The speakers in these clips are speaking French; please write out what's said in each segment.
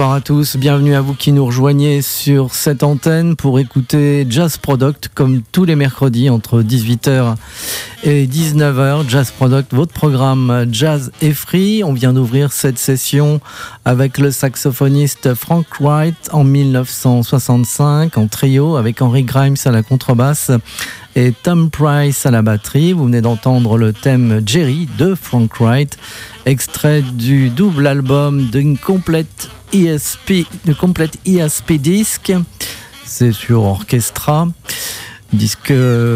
Bonsoir à tous, bienvenue à vous qui nous rejoignez sur cette antenne pour écouter Jazz Product comme tous les mercredis entre 18h et 19h. Jazz Product, votre programme Jazz et Free. On vient d'ouvrir cette session avec le saxophoniste Frank Wright en 1965 en trio avec Henry Grimes à la contrebasse et Tom Price à la batterie. Vous venez d'entendre le thème Jerry de Frank Wright, extrait du double album d'une complète ESP, de complète ESP disque. C'est sur Orchestra. Disque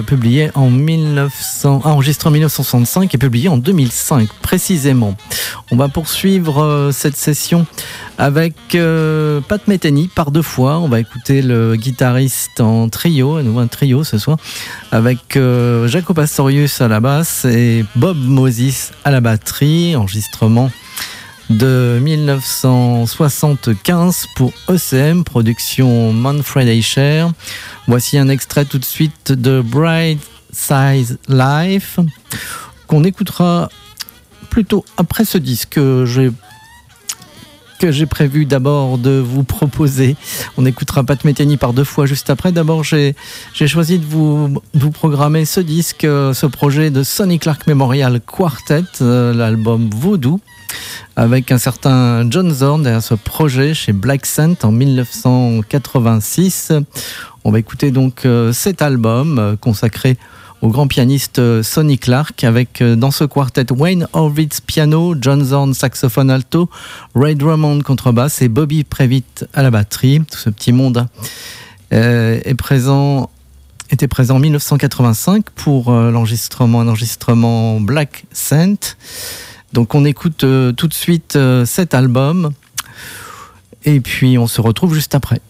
publié en 1900, enregistré en 1965 et publié en 2005 précisément. On va poursuivre euh, cette session avec euh, Pat Metheny par deux fois. On va écouter le guitariste en trio, à nouveau un trio ce soir, avec euh, Jacob Astorius à la basse et Bob Moses à la batterie. Enregistrement de 1975 pour ECM, production Manfred Eicher. Voici un extrait tout de suite de Bright Size Life qu'on écoutera plutôt après ce disque j'ai prévu d'abord de vous proposer. On écoutera Pat Metheny par deux fois juste après. D'abord, j'ai choisi de vous, programmer ce disque, ce projet de Sonny Clark Memorial Quartet, euh, l'album Voodoo, avec un certain John Zorn derrière ce projet chez Black Scent en 1986. On va écouter donc euh, cet album euh, consacré au grand pianiste euh, Sonny Clark avec dans ce quartet Wayne Horvitz piano, John Zorn saxophone alto, Ray Drummond contrebasse et Bobby Previtt à la batterie. Tout ce petit monde présent était présent en 1985 pour l'enregistrement enregistrement Black Scent. Donc on écoute euh, tout de suite euh, cet album et puis on se retrouve juste après.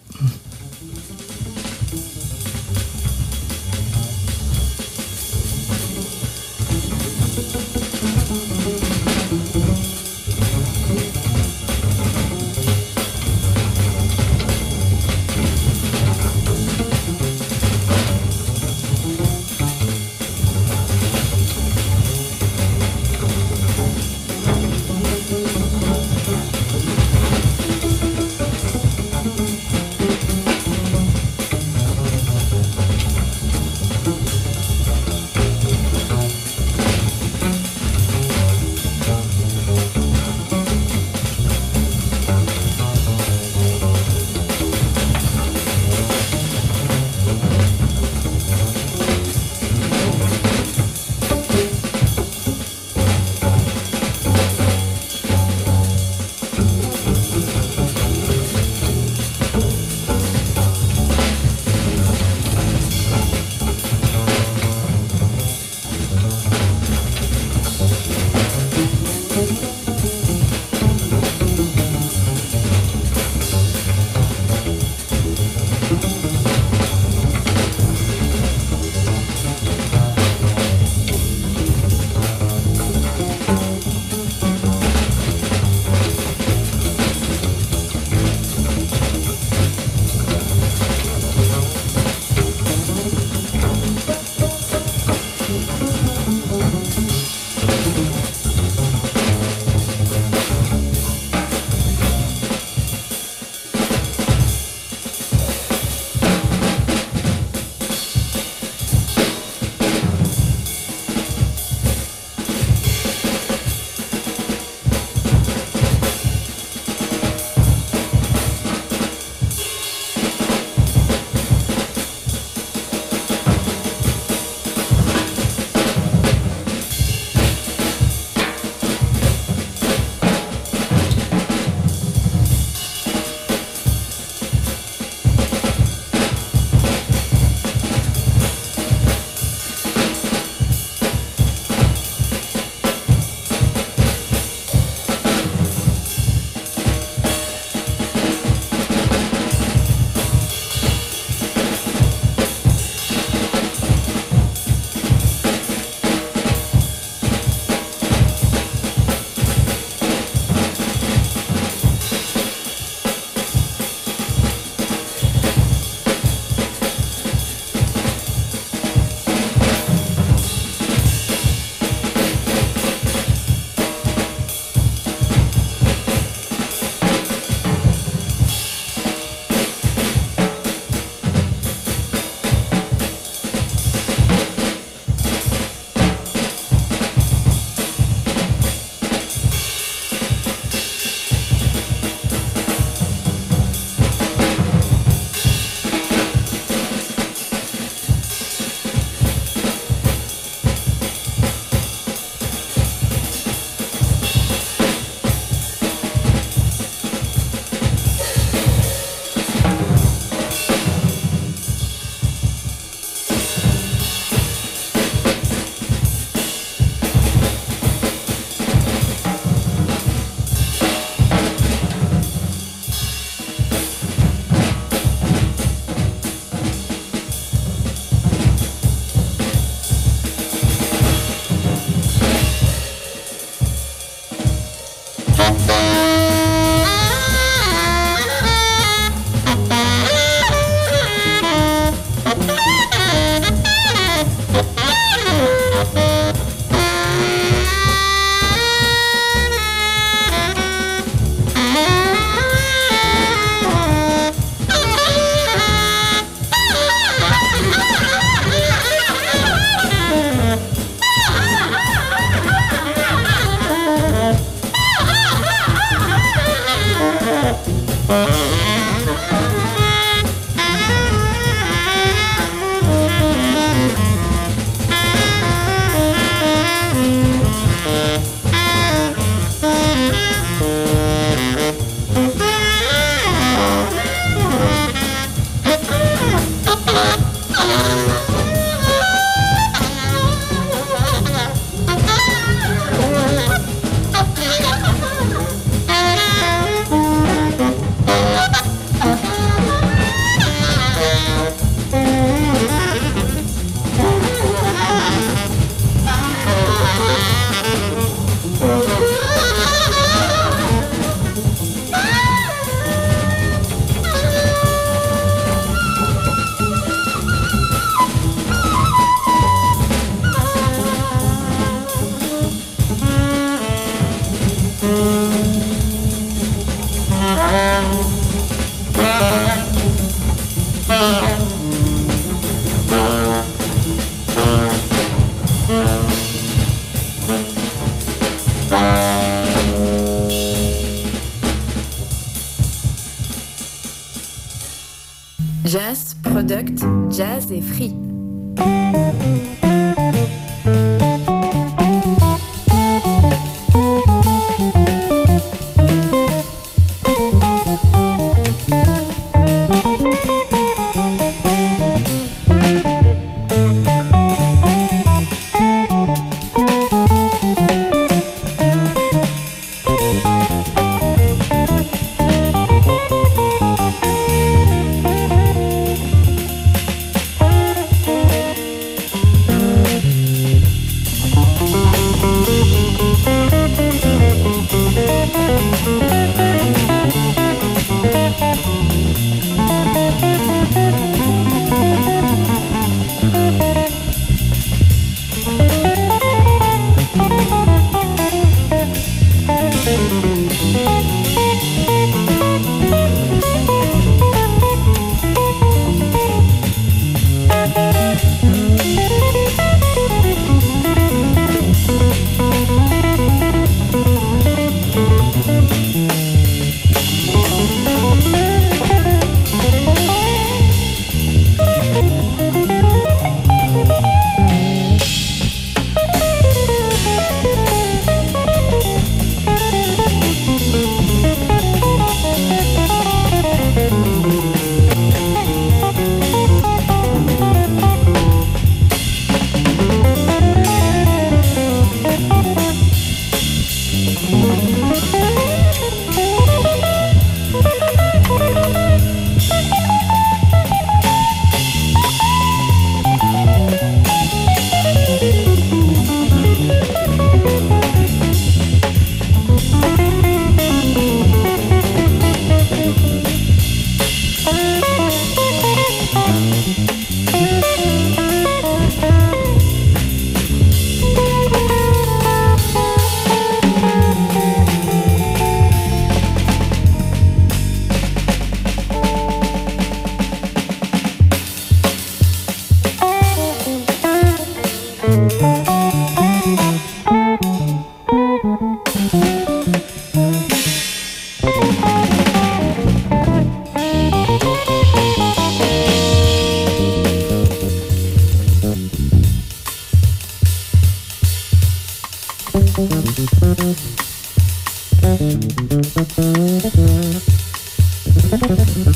Thank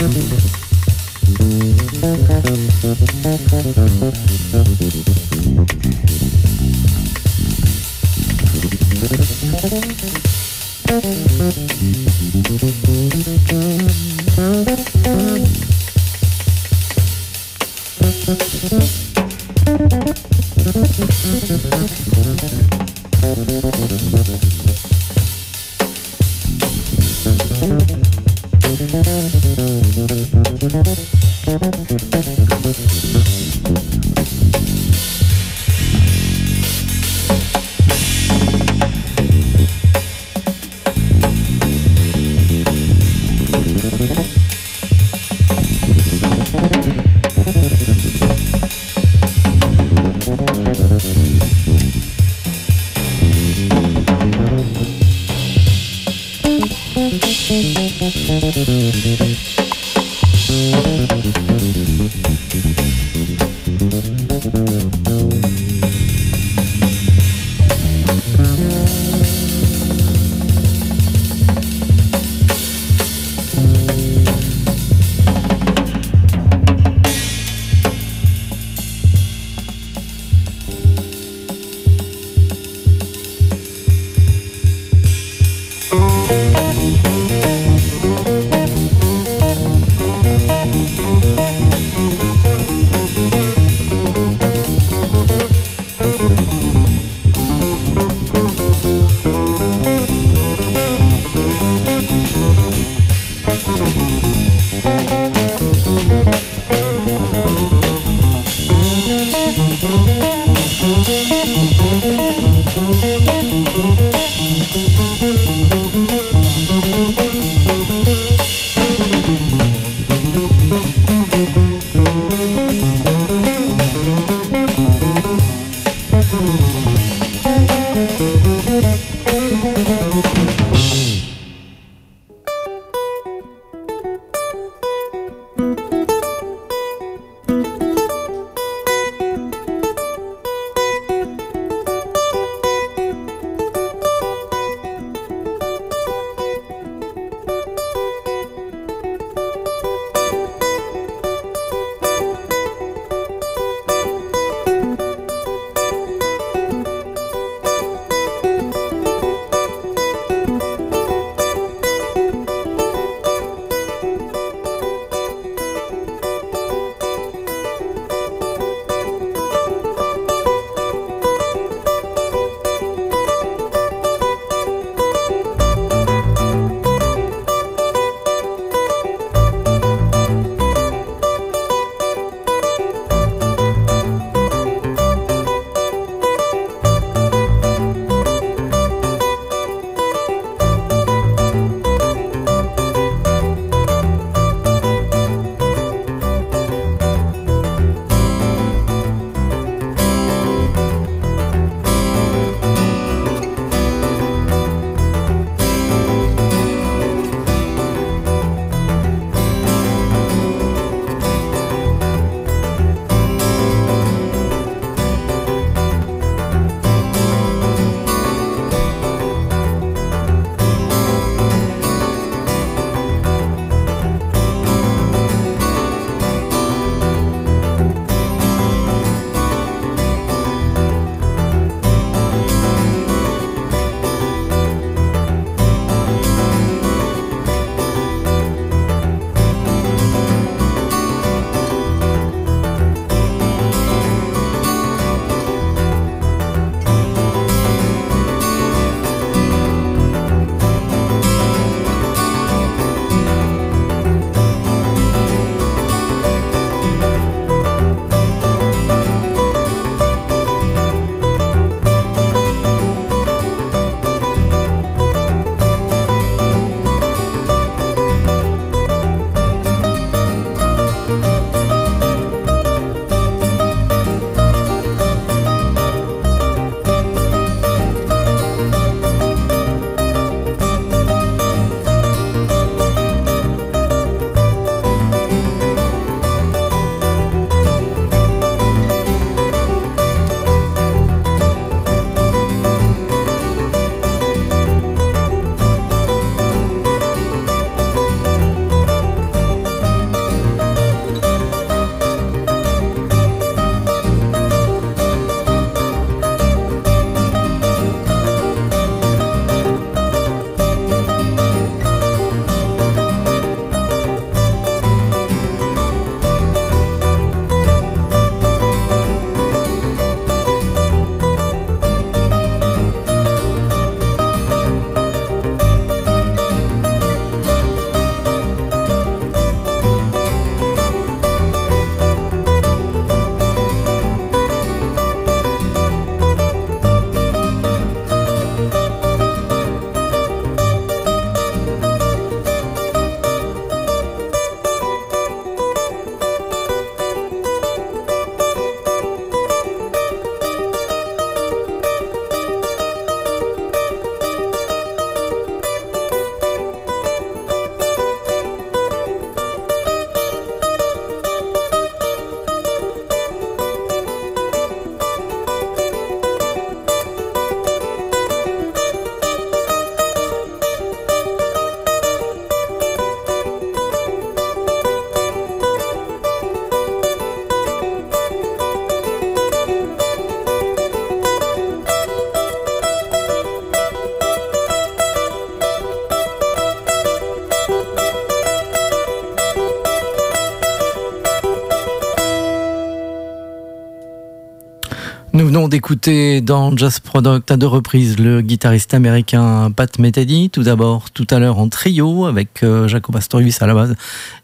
d'écouter dans Just Product à deux reprises le guitariste américain Pat Metheny, tout d'abord tout à l'heure en trio avec euh, Jacob Astorius à la base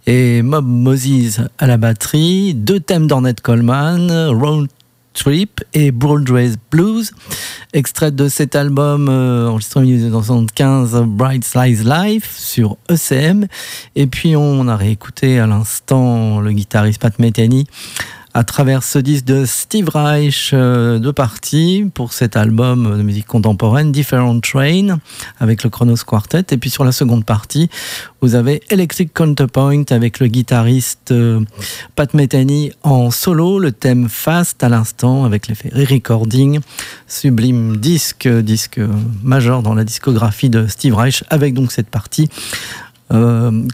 et Mob Moses à la batterie, deux thèmes d'Ornette Coleman, Road Trip et Broadway Blues, extrait de cet album euh, enregistré en 1975 Bright Slice Life sur ECM et puis on a réécouté à l'instant le guitariste Pat Metheny à travers ce disque de Steve Reich, euh, deux parties pour cet album de musique contemporaine, Different Train, avec le Chronos Quartet. Et puis sur la seconde partie, vous avez Electric Counterpoint avec le guitariste euh, Pat Metheny en solo, le thème Fast à l'instant avec l'effet re-recording, sublime disque, disque majeur dans la discographie de Steve Reich, avec donc cette partie. Euh,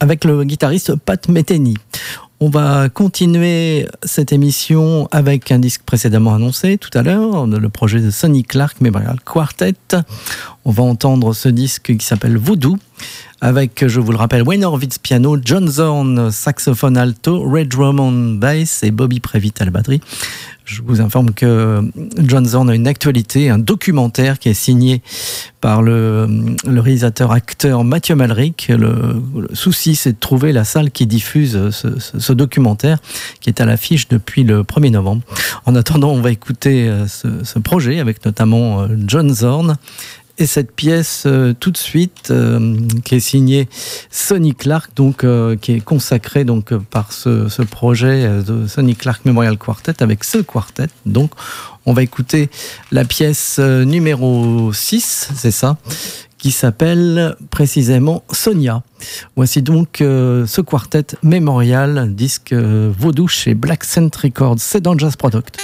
avec le guitariste Pat Metheny. On va continuer cette émission avec un disque précédemment annoncé tout à l'heure, le projet de Sonny Clark Memorial Quartet. On va entendre ce disque qui s'appelle Voodoo, avec, je vous le rappelle, Wayne Horvitz piano, John Zorn saxophone alto, Red Drummond bass et Bobby Previtt à la batterie. Je vous informe que John Zorn a une actualité, un documentaire qui est signé par le, réalisateur-acteur Mathieu Malric. Le, souci, c'est de trouver la salle qui diffuse ce, documentaire, qui est à l'affiche depuis le 1er novembre. En attendant, on va écouter euh, ce, ce projet avec notamment euh, John Zorn et cette pièce euh, tout de suite euh, qui est signée Sonny Clark, donc euh, qui est consacrée donc par ce, projet de Sonny Clark Memorial Quartet avec ce quartet. Donc on va écouter la pièce numéro 6, c'est ça, qui s'appelle précisément Sonia. Voici donc ce quartet mémorial, disque vaudou chez Black Scent Records. C'est dans Jazz Product.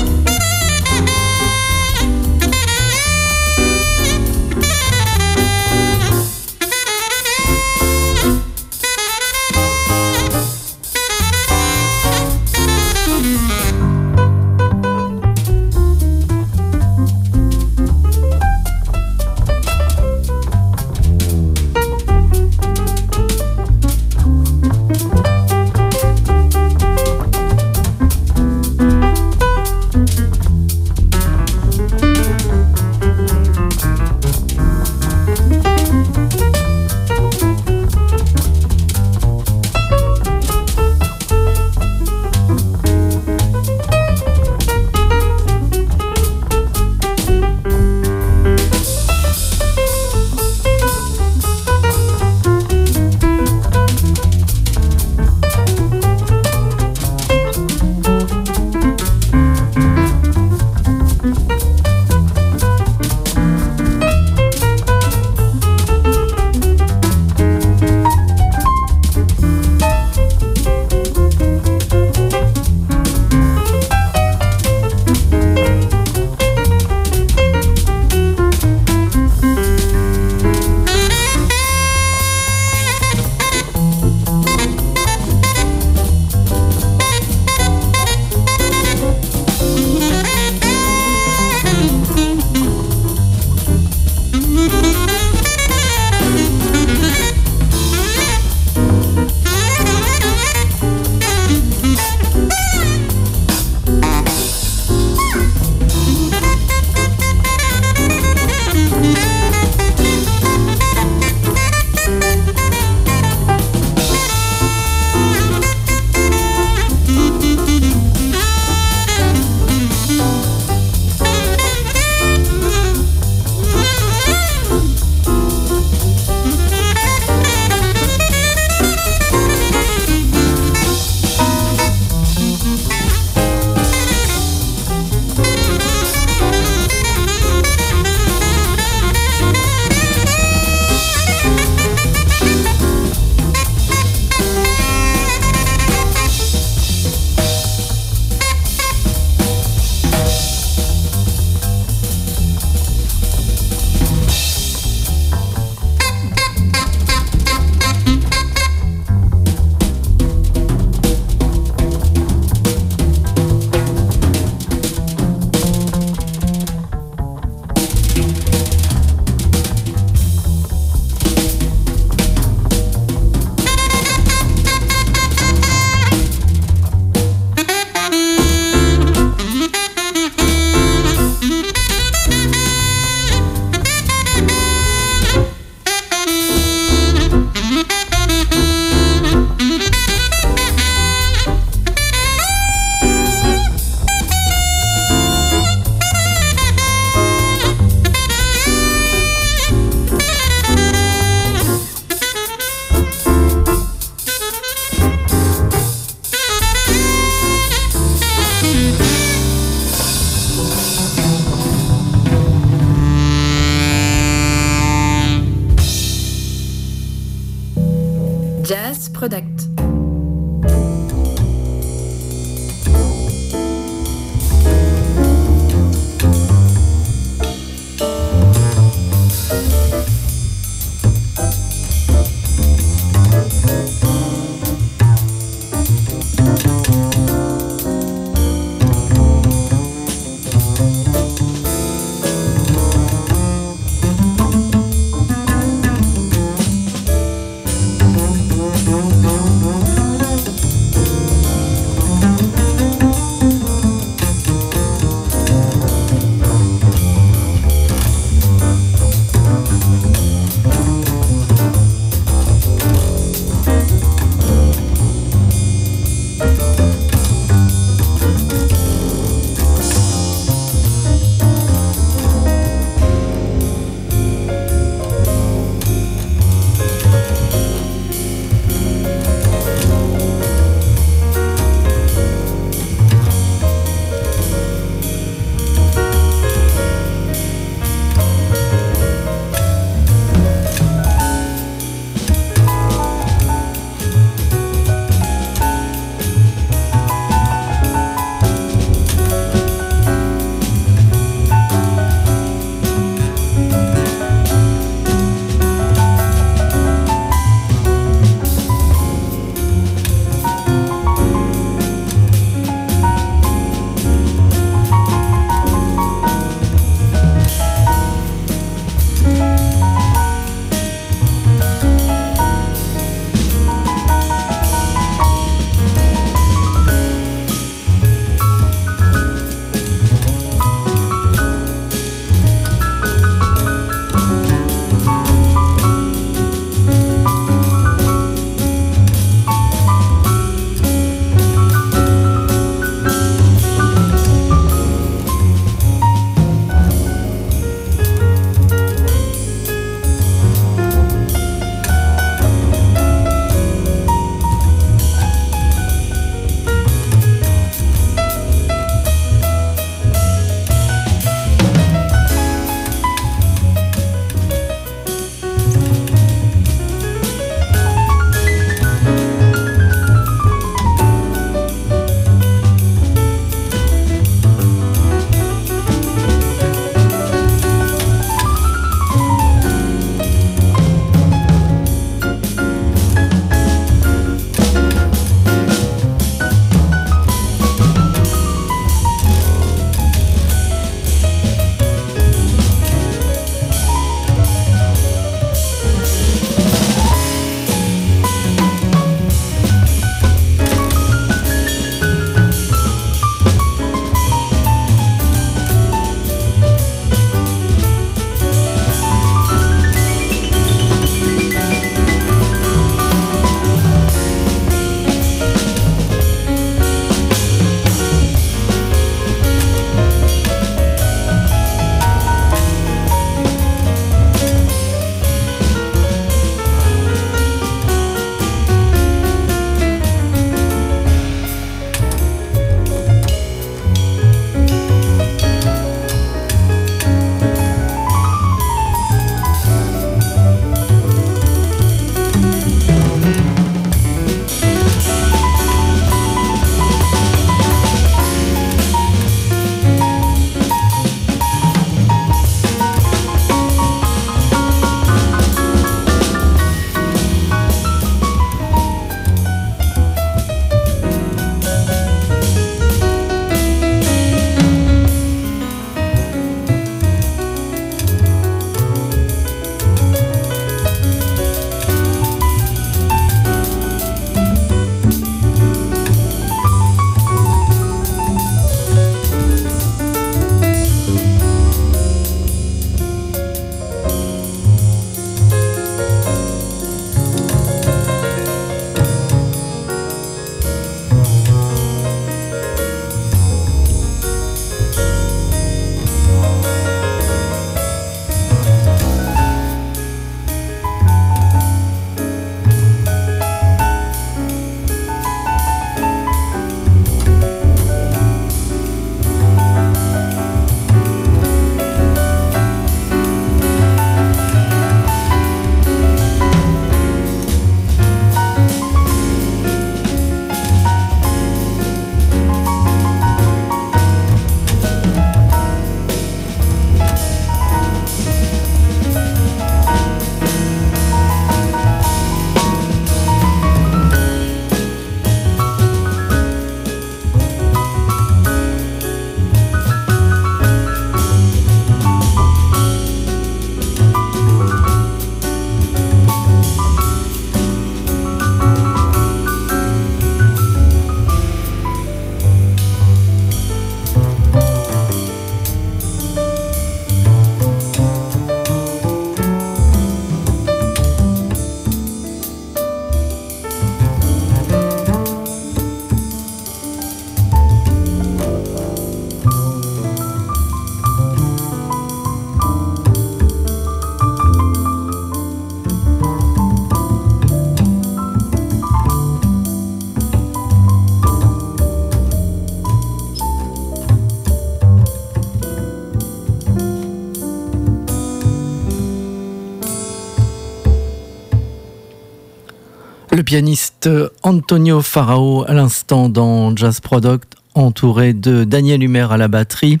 Le pianiste Antonio Farao à l'instant dans Jazz Product, entouré de Daniel Humer à la batterie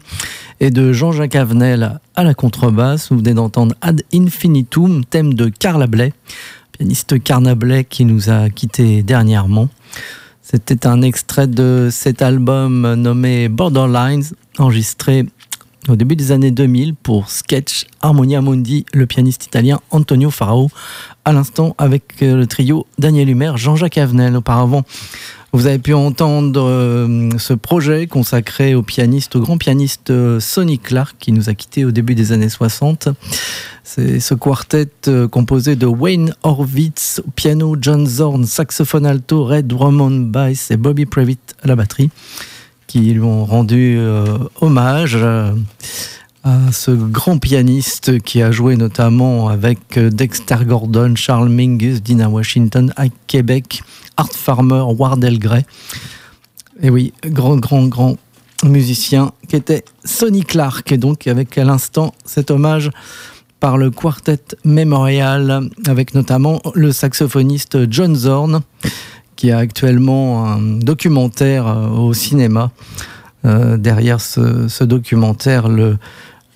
et de Jean-Jacques Avenel à la contrebasse. Vous venez d'entendre Ad Infinitum, thème de Carla Bley, pianiste Carla Bley qui nous a quittés dernièrement. C'était un extrait de cet album nommé Borderlines, enregistré au début des années 2000 pour Sketch Harmonia Mundi, le pianiste italien Antonio Farao, à l'instant avec euh, le trio Daniel Humer, Jean-Jacques Avenel. Auparavant, vous avez pu entendre euh, ce projet consacré au grand pianiste euh, Sonny Clark qui nous a quittés au début des années 60. C'est ce quartet composé de Wayne Horvitz au piano, John Zorn, saxophone alto, Red Drummond bass et Bobby Previtt à la batterie qui lui ont rendu euh, hommage euh, à ce grand pianiste qui a joué notamment avec euh, Dexter Gordon, Charles Mingus, Dina Washington, à Québec, Art Farmer, Wardell Gray. Et oui, grand, grand, grand musicien qui était Sonny Clark. Et donc, avec à l'instant cet hommage par le Quartet Memorial, avec notamment le saxophoniste John Zorn qui a actuellement un documentaire euh, au cinéma. Euh, derrière ce, documentaire, le,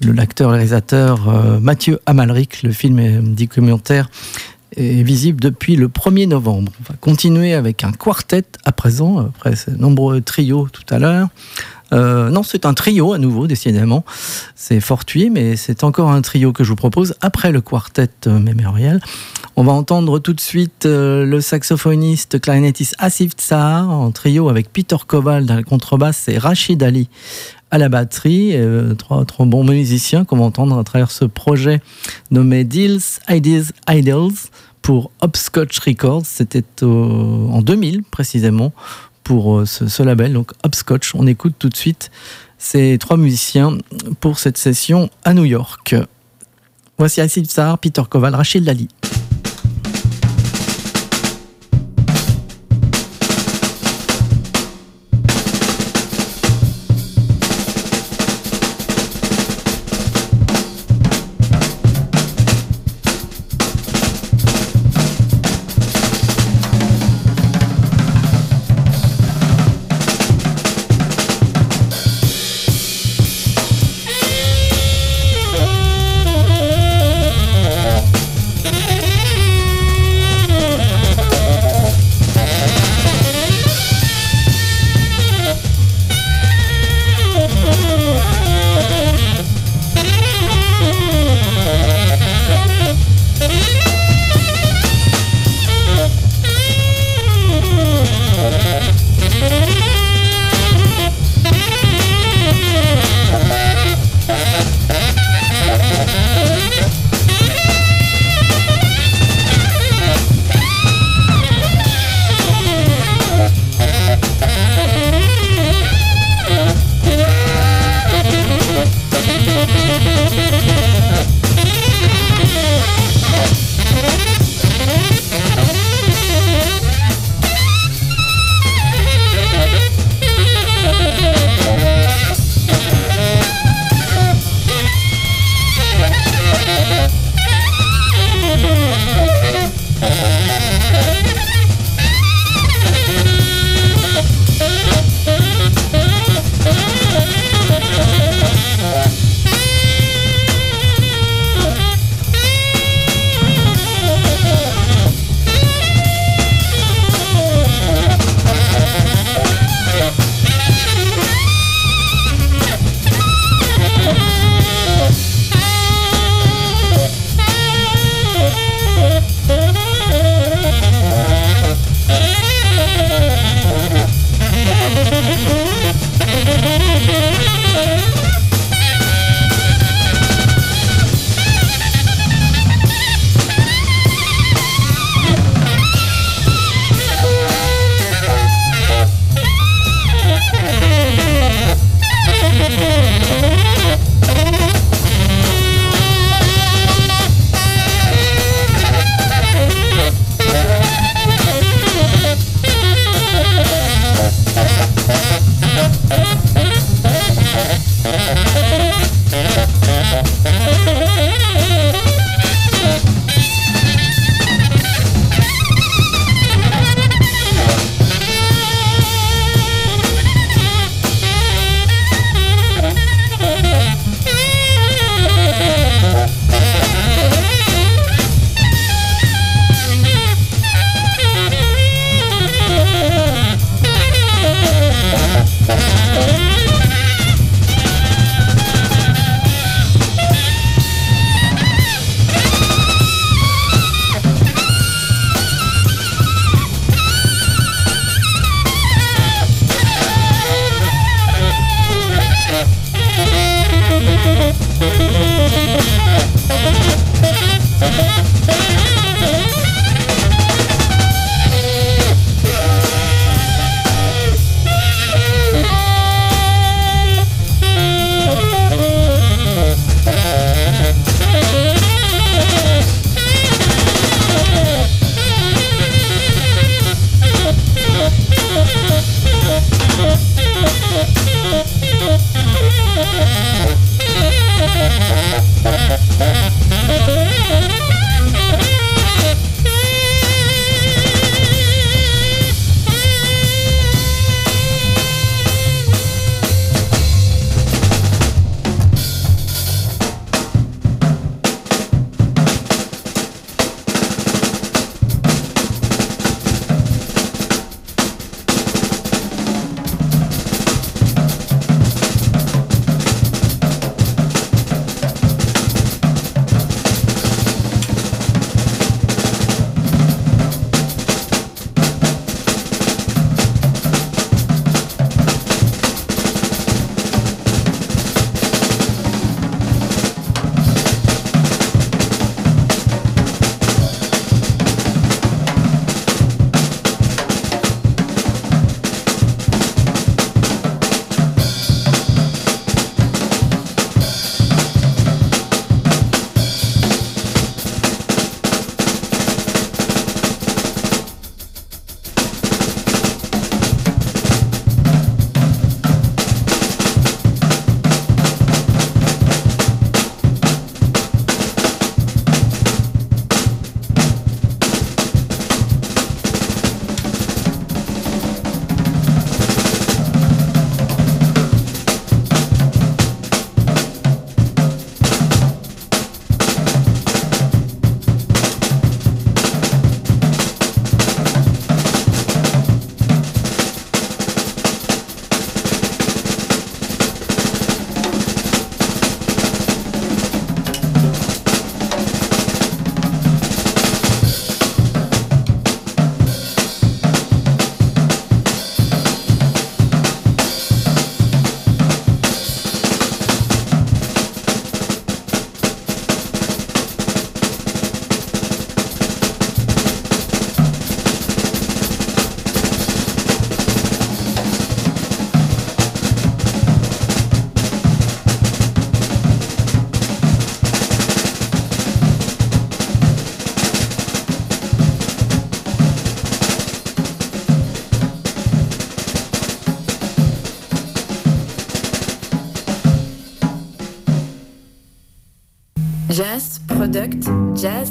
l'acteur réalisateur euh, Mathieu Amalric, le film est documentaire est visible depuis le 1er novembre. On va continuer avec un quartet à présent, après ces nombreux trios tout à l'heure. Euh, non, c'est un trio à nouveau, décidément. C'est fortuit, mais c'est encore un trio que je vous propose après le quartet euh, mémorial. On va entendre tout de suite euh, le saxophoniste clarinettiste Asif Tsar en trio avec Peter Koval dans la contrebasse et Rachid Ali à la batterie. trois, trois bons musiciens qu'on va entendre à travers ce projet nommé Deals, Ideas, Idols pour Hopscotch Records. C'était en 2000 précisément pour euh, ce, label, donc Hopscotch. On écoute tout de suite ces trois musiciens pour cette session à New York. Voici Acid Tsar, Peter Koval, Rachel Lali.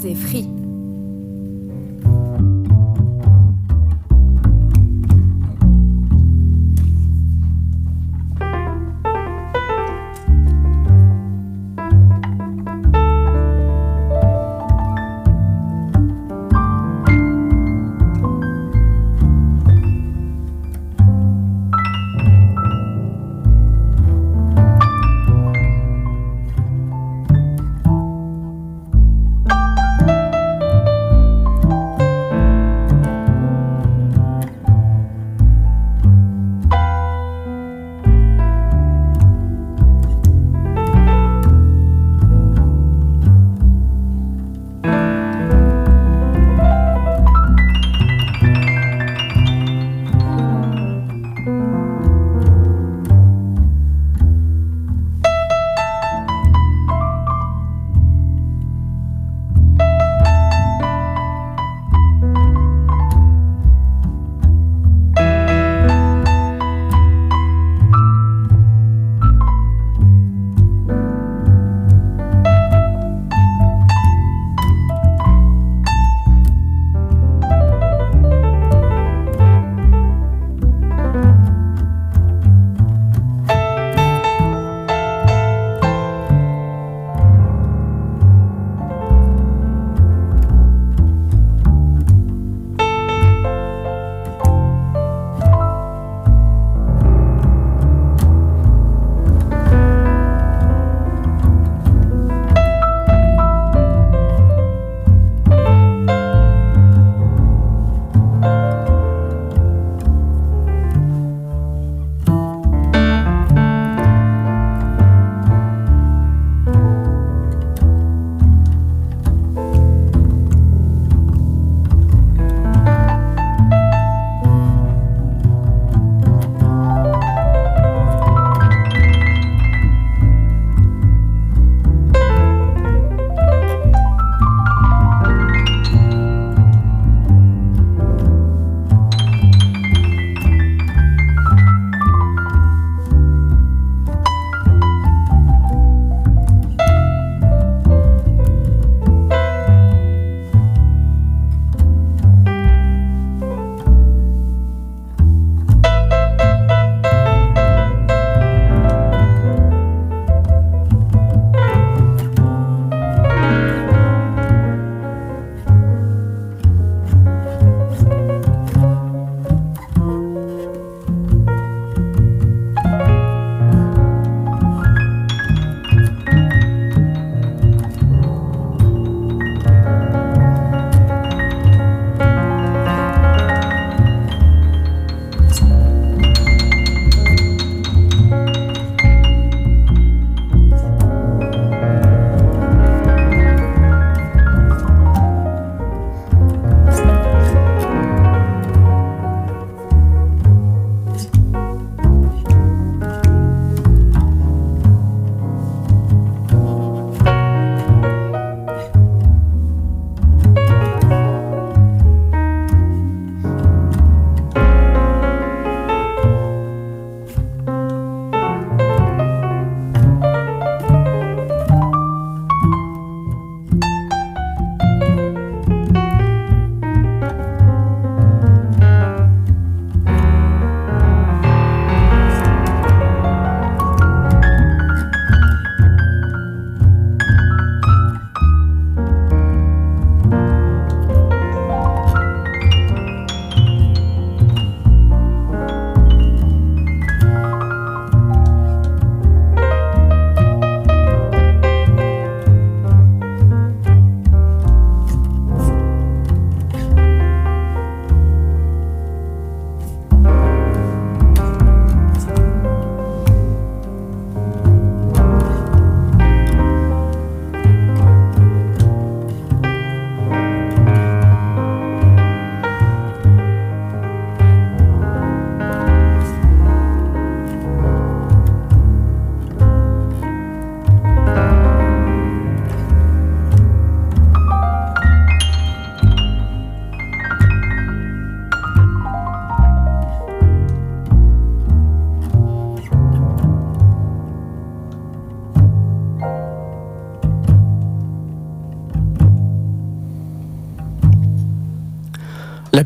Jazz et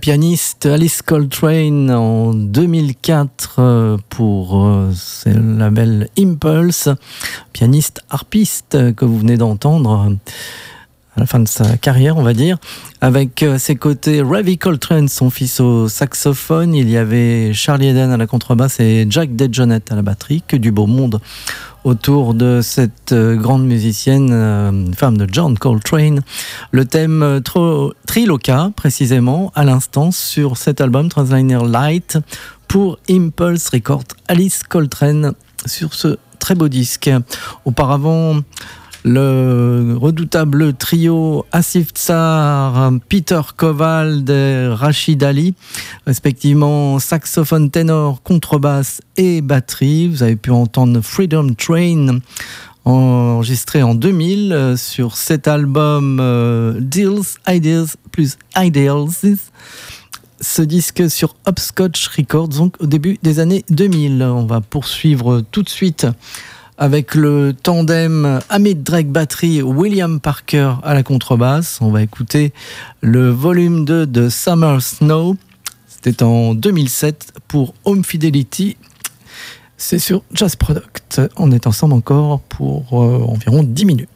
pianiste Alice Coltrane en 2004 euh, pour euh, le label Impulse, pianiste harpiste que vous venez d'entendre à la fin de sa carrière, on va dire. Avec ses côtés Ravi Coltrane, son fils au saxophone. Il y avait Charlie Eden à la contrebasse et Jack DeJohnette à la batterie. Que du beau monde autour de cette euh, grande musicienne, euh, femme de John Coltrane. Le thème euh, Triloca, précisément, à l'instant, sur cet album Transliner Light pour Impulse Records. Alice Coltrane sur ce très beau disque. Auparavant, le redoutable trio Asif Tsar, Peter Koval et Rachid Ali, respectivement saxophone ténor, contrebasse et batterie. Vous avez pu entendre Freedom Train enregistré en 2000 euh, sur cet album euh, Deals, Ideas plus Ideals. Ce disque sur Upscotch Records, donc au début des années 2000. On va poursuivre tout de suite avec le tandem Amit Drake batterie, William Parker à la contrebasse. On va écouter le volume 2 de Summer Snow. C'était en 2007 pour Home Fidelity. C'est sur Jazz Product. On est ensemble encore pour euh, environ 10 minutes.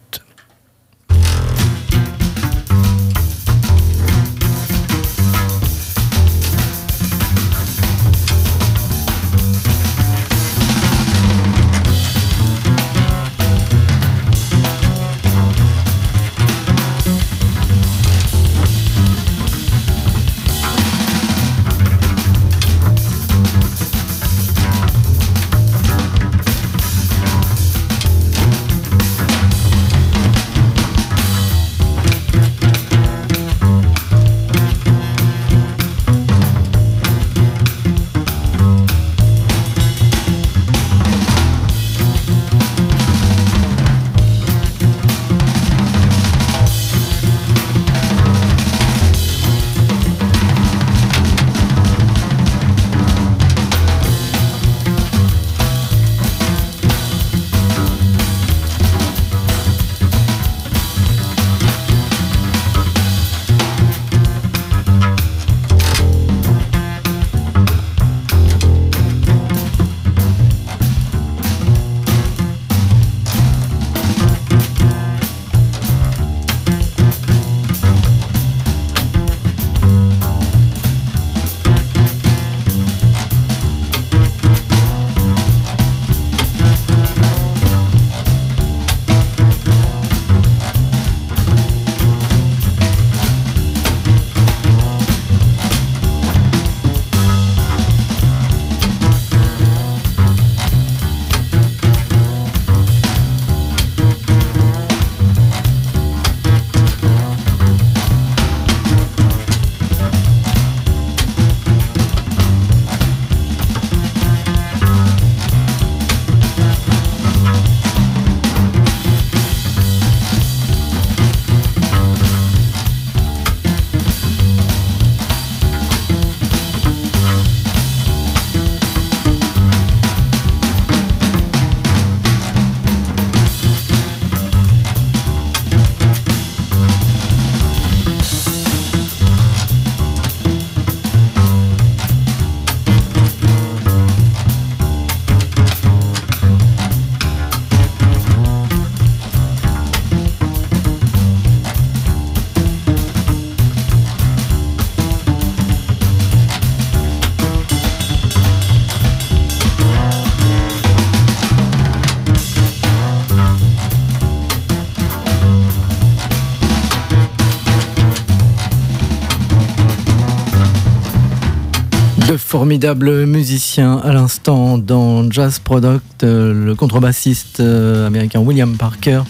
Formidable musicien à l'instant dans Jazz Product, euh, le contrebassiste euh, américain William Parker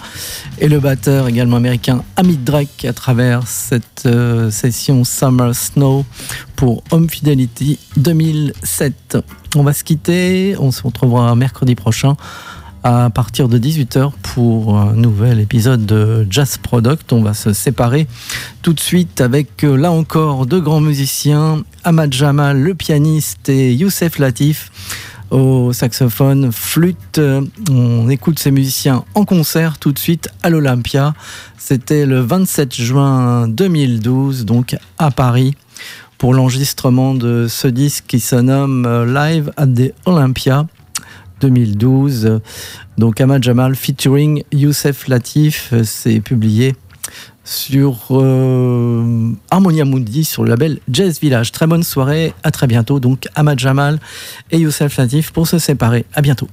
et le batteur également américain Amit Drake à travers cette euh, session Summer Snow pour Home Fidelity 2007. On va se quitter, on se retrouvera mercredi prochain à partir de 18h pour un nouvel épisode de Jazz Product. On va se séparer tout de suite avec euh, là encore deux grands musiciens, Ahmad Jamal, le pianiste, et Youssef Latif au saxophone, flûte. On écoute ces musiciens en concert tout de suite à l'Olympia. C'était le 27 juin 2012, donc à Paris pour l'enregistrement de ce disque qui se nomme euh, Live at the Olympia 2012. Donc Ahmad Jamal featuring Youssef Latif, c'est publié sur euh, Harmonia Mundi sur le label Jazz Village. Très bonne soirée, à très bientôt. Donc Ahmad Jamal et Youssef Latif pour se séparer. À bientôt.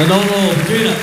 Manolo Petrina. Herb